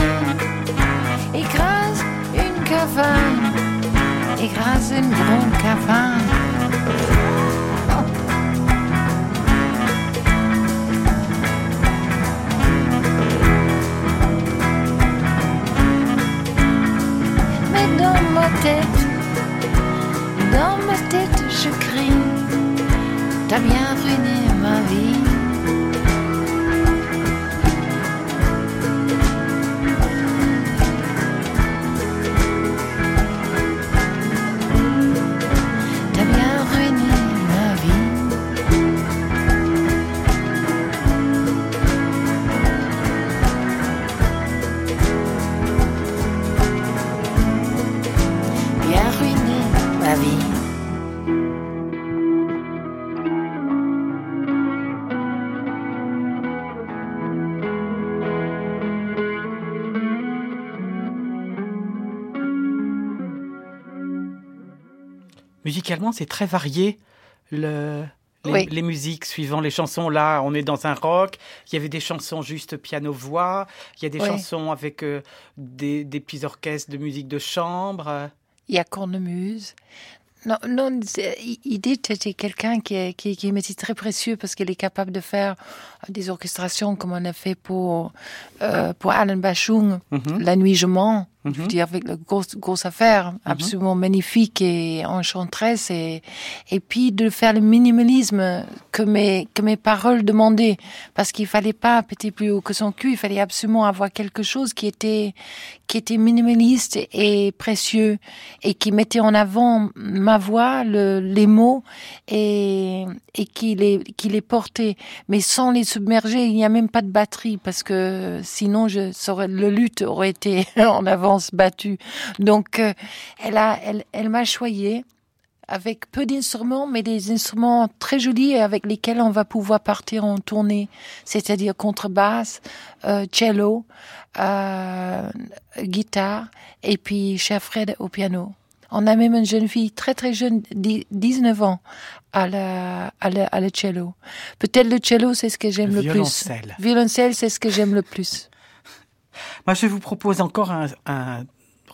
Speaker 7: écrase une caverne, écrase une grande caverne. T'as
Speaker 6: Musicalement, c'est très varié. Le, les,
Speaker 7: Oui.
Speaker 6: les musiques suivant les chansons. Là, on est dans un rock. Il y avait des chansons juste piano-voix. Il y a des
Speaker 7: Oui.
Speaker 6: chansons avec euh, des, des petits orchestres de musique de chambre.
Speaker 7: Il y a Cornemuse. Non, non, Edith était quelqu'un qui, est- qui, qui m'était très précieux parce qu'elle est capable de faire des orchestrations comme on a fait pour, euh, pour Alan Bachung,
Speaker 6: Mhm.
Speaker 7: La nuit je mens. Je veux
Speaker 6: Mhm.
Speaker 7: dire, avec la grosse, grosse affaire, absolument magnifique et enchanteresse. Et, et puis de faire le minimalisme que mes, que mes paroles demandaient. Parce qu'il fallait pas péter plus haut que son cul, il fallait absolument avoir quelque chose qui était, qui était minimaliste et précieux et qui mettait en avant ma voix, le, les mots et, et qui les, qui les portait. Mais sans les il n'y a même pas de batterie parce que sinon je le lutte aurait été en avance battu. Donc, euh, elle a, elle, elle m'a choyé avec peu d'instruments, mais des instruments très jolis et avec lesquels on va pouvoir partir en tournée, c'est-à-dire contrebasse, euh, cello, euh, guitare et puis cher Fred au piano. On a même une jeune fille très très jeune, dix- 19 ans, à la, à la, à la cello. Peut-être le cello, c'est ce que j'aime le, plus.
Speaker 6: Violoncelle.
Speaker 7: Violoncelle, c'est ce que j'aime le plus.
Speaker 6: Moi, je vous propose encore un, un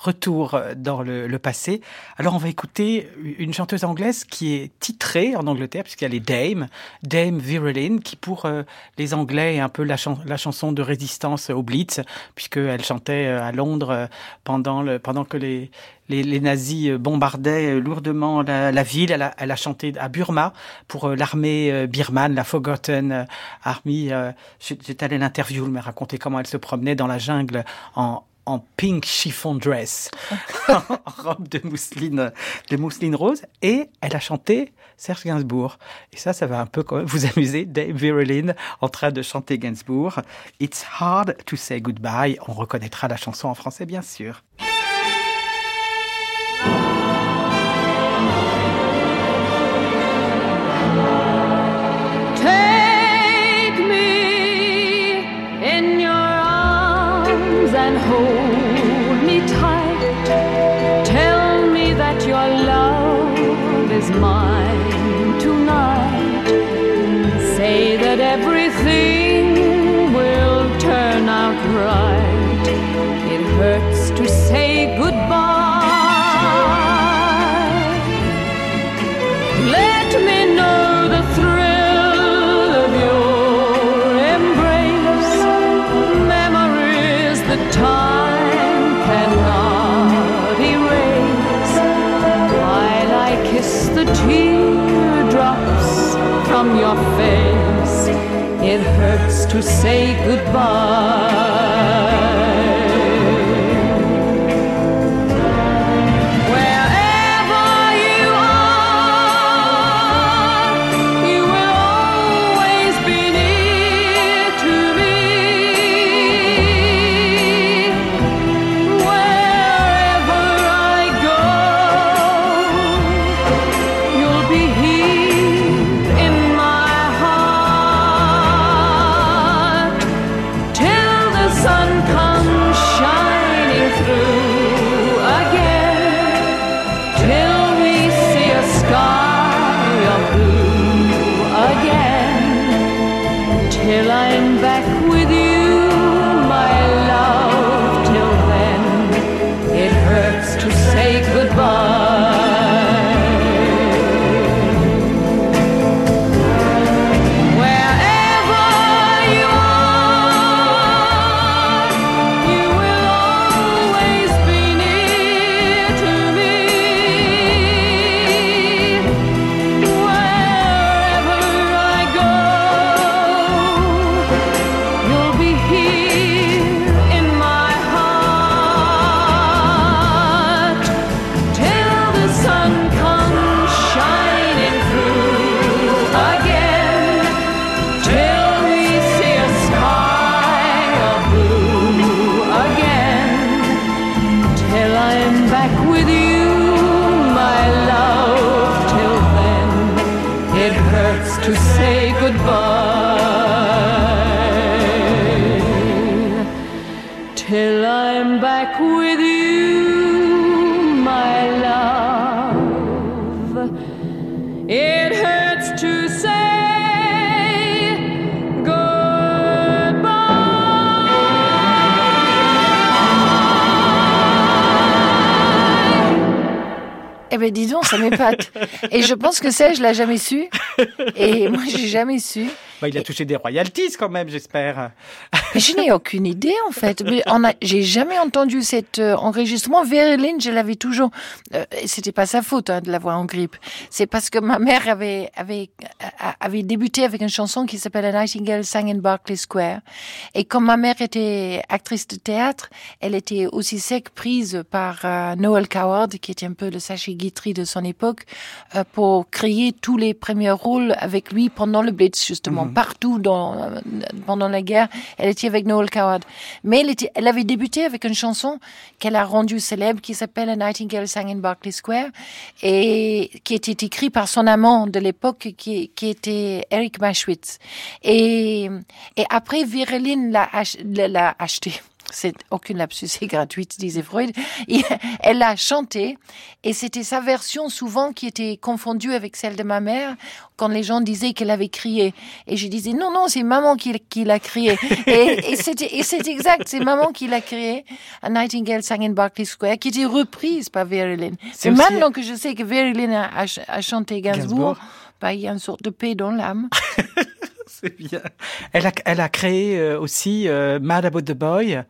Speaker 6: retour dans le, le passé. Alors, on va écouter une chanteuse anglaise qui est titrée en Angleterre, puisqu'elle est Dame, Dame Vireline, qui pour euh, les Anglais est un peu la, chan- la chanson de résistance au Blitz, puisqu'elle chantait euh, à Londres euh, pendant, le, pendant que les, les, nazis euh, bombardaient euh, lourdement la, la ville. Elle a, elle a chanté à Burma pour euh, l'armée euh, birmane, la Forgotten euh, Army. Euh, J'étais allé l'interview, elle m'a raconté comment elle se promenait dans la jungle en, en pink chiffon dress, en robe de mousseline, de mousseline rose, et elle a chanté Serge Gainsbourg. Et ça, ça va un peu quand même vous amuser, Dave Vireline en train de chanter Gainsbourg. It's hard to say goodbye. On reconnaîtra la chanson en français, bien sûr.
Speaker 8: It hurts to say goodbye.
Speaker 7: Ben dis donc, ça m'épate. Et je pense que ça, je l'ai jamais su. Et moi, j'ai jamais su.
Speaker 6: Bah, il a touché des royalties quand même, j'espère.
Speaker 7: Je n'ai aucune idée en fait. J'ai jamais entendu cet euh, enregistrement. Vereline, je l'avais toujours. Euh, c'était pas sa faute hein, de l'avoir en grippe. C'est parce que ma mère avait avait avait débuté avec une chanson qui s'appelle A Nightingale Sang in Berkeley Square. Et comme ma mère était actrice de théâtre, elle était aussi sec prise par euh, Noel Coward, qui était un peu le sachet Guitry de son époque, euh, pour créer tous les premiers rôles avec lui pendant le Blitz justement partout dans pendant la guerre. Elle était avec Noel Coward, mais elle était, elle avait débuté avec une chanson qu'elle a rendue célèbre qui s'appelle A Nightingale Sang in Berkeley Square et qui était écrit par son amant de l'époque qui, qui était Eric Maschwitz. Et, et après, Vireline l'a ach- l'a. C'est aucune lapsus, c'est gratuite, disait Freud. Et elle l'a chanté et c'était sa version souvent qui était confondue avec celle de ma mère quand les gens disaient qu'elle avait crié. Et je disais non, non, c'est maman qui, qui l'a crié. Et, et c'est exact, c'est maman qui l'a crié. A Nightingale sang in Berkeley Square, qui était reprise par Verilyn.
Speaker 6: C'est
Speaker 7: Mais
Speaker 6: aussi-
Speaker 7: maintenant que je sais que Verilyn a, a, ch- a chanté Gainsbourg,
Speaker 6: Gainsbourg.
Speaker 7: bah, il y a une sorte de paix dans l'âme.
Speaker 6: C'est bien. Elle a, elle a créé euh, aussi euh, Mad About the Boy.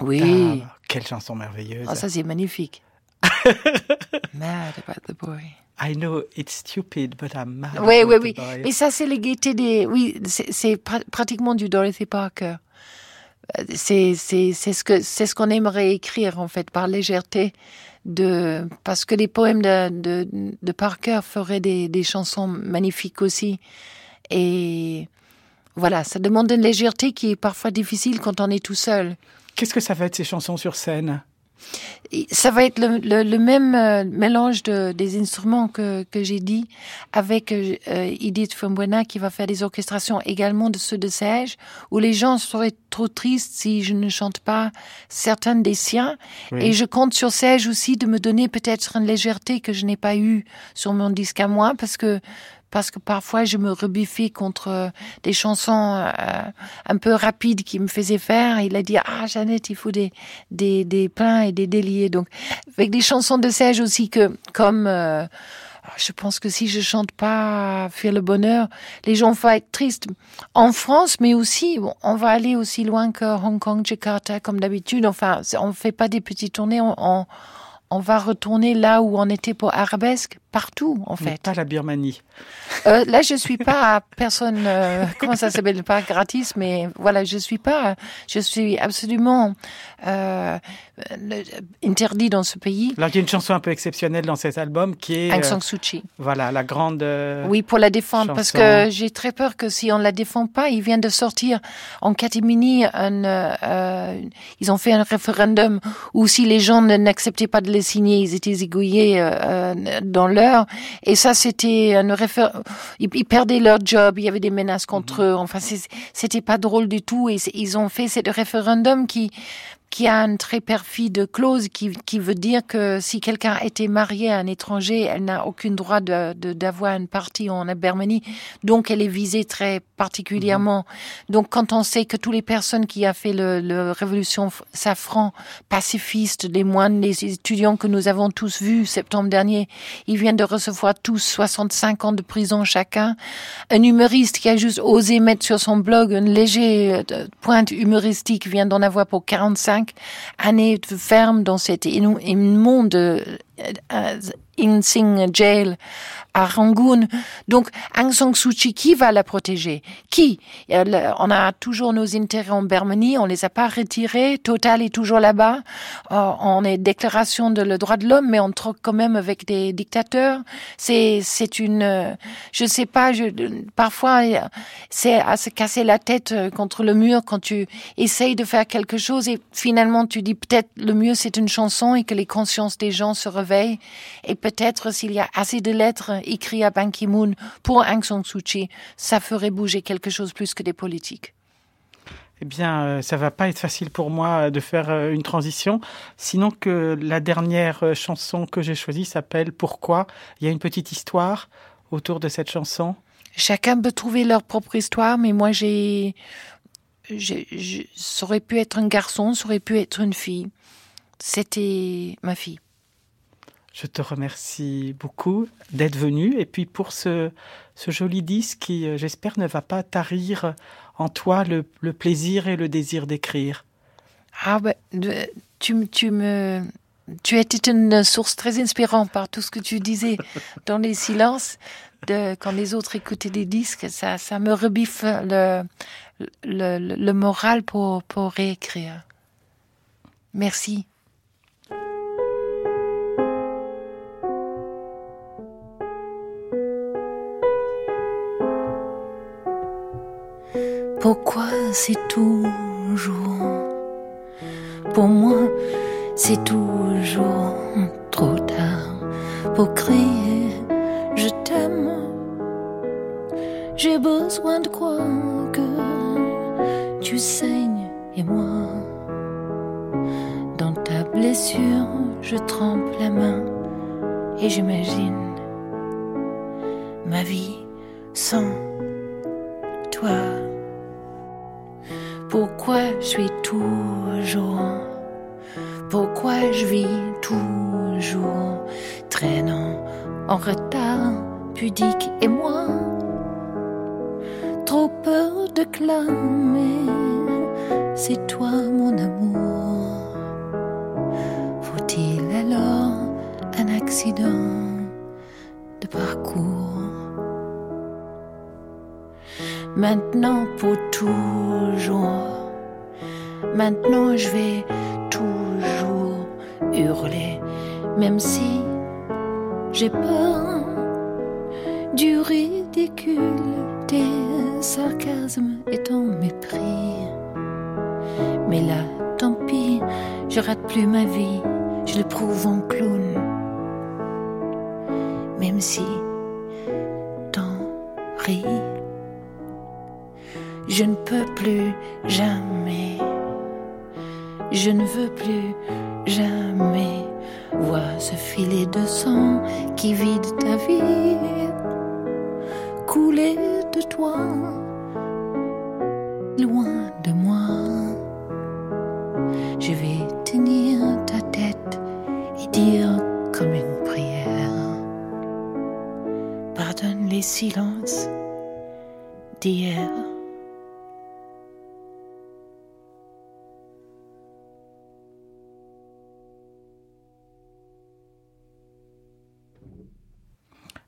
Speaker 7: Oui.
Speaker 6: Ah, quelle chanson merveilleuse.
Speaker 7: Oh, ça c'est magnifique. Mad about the boy.
Speaker 6: I know it's stupid, but I'm mad
Speaker 7: Oui,
Speaker 6: about
Speaker 7: oui,
Speaker 6: the
Speaker 7: oui.
Speaker 6: boy.
Speaker 7: Mais ça, c'est les gaietés des. Oui, c'est pra- pratiquement du Dorothy Parker. Euh, C'est ce que c'est ce qu'on aimerait écrire en fait par légèreté de parce que les poèmes de de, de Parker feraient des des chansons magnifiques aussi et voilà, ça demande une légèreté qui est parfois difficile quand on est tout seul.
Speaker 6: Qu'est-ce que ça va être ces chansons sur scène?
Speaker 7: Ça va être le, le, le même euh, mélange de, des instruments que, que j'ai dit avec euh, Edith Fumbuena qui va faire des orchestrations également de ceux de Serge où les gens seraient trop tristes si je ne chante pas certaines des siens.
Speaker 6: Oui.
Speaker 7: Et je compte sur Serge aussi de me donner peut-être une légèreté que je n'ai pas eue sur mon disque à moi parce que parce que parfois je me rebiffais contre euh, des chansons euh, un peu rapides qui me faisaient faire. Il a dit ah Jeannette, il faut des des des pleins et des déliés. Donc avec des chansons de Serge aussi que comme euh, je pense que si je chante pas Faire le bonheur, les gens vont être tristes en France, mais aussi on va aller aussi loin que Hong Kong, Jakarta comme d'habitude. Enfin, on fait pas des petites tournées, on, on on va retourner là où on était pour Arabesque, partout en
Speaker 6: Mais
Speaker 7: fait.
Speaker 6: pas la Birmanie.
Speaker 7: Euh, là, je suis pas personne, euh, comment ça s'appelle, pas gratis, mais voilà, je suis pas, je suis absolument euh, interdit dans ce pays.
Speaker 6: Alors, il y a une chanson un peu exceptionnelle dans cet album qui est,
Speaker 7: Aung San Suu Kyi.
Speaker 6: voilà, la grande.
Speaker 7: Oui, pour la défendre, parce que j'ai très peur que si on la défend pas, il vient de sortir en catimini un, ils ont fait un référendum où si les gens n'acceptaient pas de les signer, ils étaient égouillés euh, dans l'heure. Et ça, c'était un réfé- ils, ils perdaient leur job, il y avait des menaces contre eux. Enfin, c'était pas drôle du tout. Et ils ont fait ce référendum qui qui a une très perfide clause qui, qui veut dire que si quelqu'un été marié à un étranger, elle n'a aucun droit de, de- d'avoir une partie en Birmanie. Donc, elle est visée très particulièrement. Donc, quand on sait que toutes les personnes qui a fait le, le révolution safran, pacifistes, les moines, les étudiants que nous avons tous vus septembre dernier, ils viennent de recevoir tous 65 ans de prison chacun. Un humoriste qui a juste osé mettre sur son blog une légère euh, pointe humoristique vient d'en avoir pour 45 années de ferme dans cet inou- immonde Insing Jail à Rangoon. Donc, Aung San Suu Kyi, qui va la protéger? Qui? On a toujours nos intérêts en Birmanie, on les a pas retirés. Total est toujours là-bas. Euh, on est déclaration de le droit de l'homme, mais on troque quand même avec des dictateurs. C'est c'est une, je sais pas. Je, parfois, c'est à se casser la tête euh, contre le mur quand tu essayes de faire quelque chose et finalement tu dis peut-être le mieux c'est une chanson et que les consciences des gens se réveillent et peut-être s'il y a assez de lettres écrites à Ban Ki-moon pour Aung San Suu Kyi, ça ferait bouger quelque chose plus que des politiques.
Speaker 6: Eh bien, euh, ça va pas être facile pour moi euh, de faire euh, une transition. Sinon que la dernière chanson que j'ai choisie s'appelle Pourquoi? Il y a une petite histoire autour de cette chanson.
Speaker 7: Chacun peut trouver leur propre histoire, mais moi j'ai- ça aurait pu être un garçon, ça aurait pu être une fille. C'était ma fille.
Speaker 6: Je te remercie beaucoup d'être venu et puis pour ce, ce joli disque qui, euh, j'espère, ne va pas tarir en toi le, le plaisir et le désir d'écrire.
Speaker 7: Ah ben, tu, tu me, tu étais une source très inspirante par tout ce que tu disais dans les silences. De, quand les autres écoutaient des disques, ça, ça me rebiffe le, le, le- le moral pour, pour réécrire. Merci. Pourquoi c'est toujours pour moi, c'est toujours trop tard pour crier je t'aime. J'ai besoin de croire que tu saignes et moi. Dans ta blessure, je trempe la main et j'imagine ma vie sans toi. Pourquoi je suis toujours Pourquoi je vis toujours traînant en retard, pudique et moi? Trop peur de clamer, c'est toi mon amour. Faut-il alors un accident de parcours? Maintenant pour toujours. Maintenant je vais toujours hurler, même si j'ai peur du ridicule, des sarcasmes et ton mépris. Mais là, tant pis, je rate plus ma vie, je le prouve en clown. Même si t'en ris. Je ne peux plus jamais, je ne veux plus jamais voir ce filet de sang qui vide ta vie. couler de toi, loin de moi. Je vais tenir ta tête et dire comme une prière. Pardonne les silences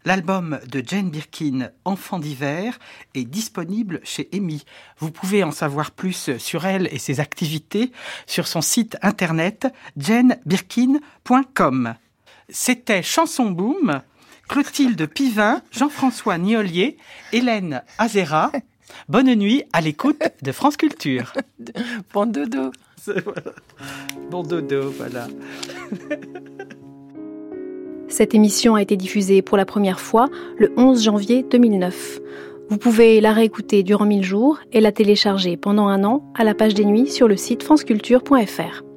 Speaker 6: L'album de Jane Birkin, Enfant d'hiver, est disponible chez EMI. Vous pouvez en savoir plus sur elle et ses activités sur son site internet janebirkin.com. C'était Chanson Boom, Clotilde Pivin, Jean-François Niolier, Hélène Azera. Bonne nuit à l'écoute de France Culture.
Speaker 7: Bon dodo.
Speaker 6: Bon dodo, voilà.
Speaker 2: Cette émission a été diffusée pour la première fois le 11 janvier 2009. Vous pouvez la réécouter durant 1000 jours et la télécharger pendant un an à la page des nuits sur le site franceculture.fr.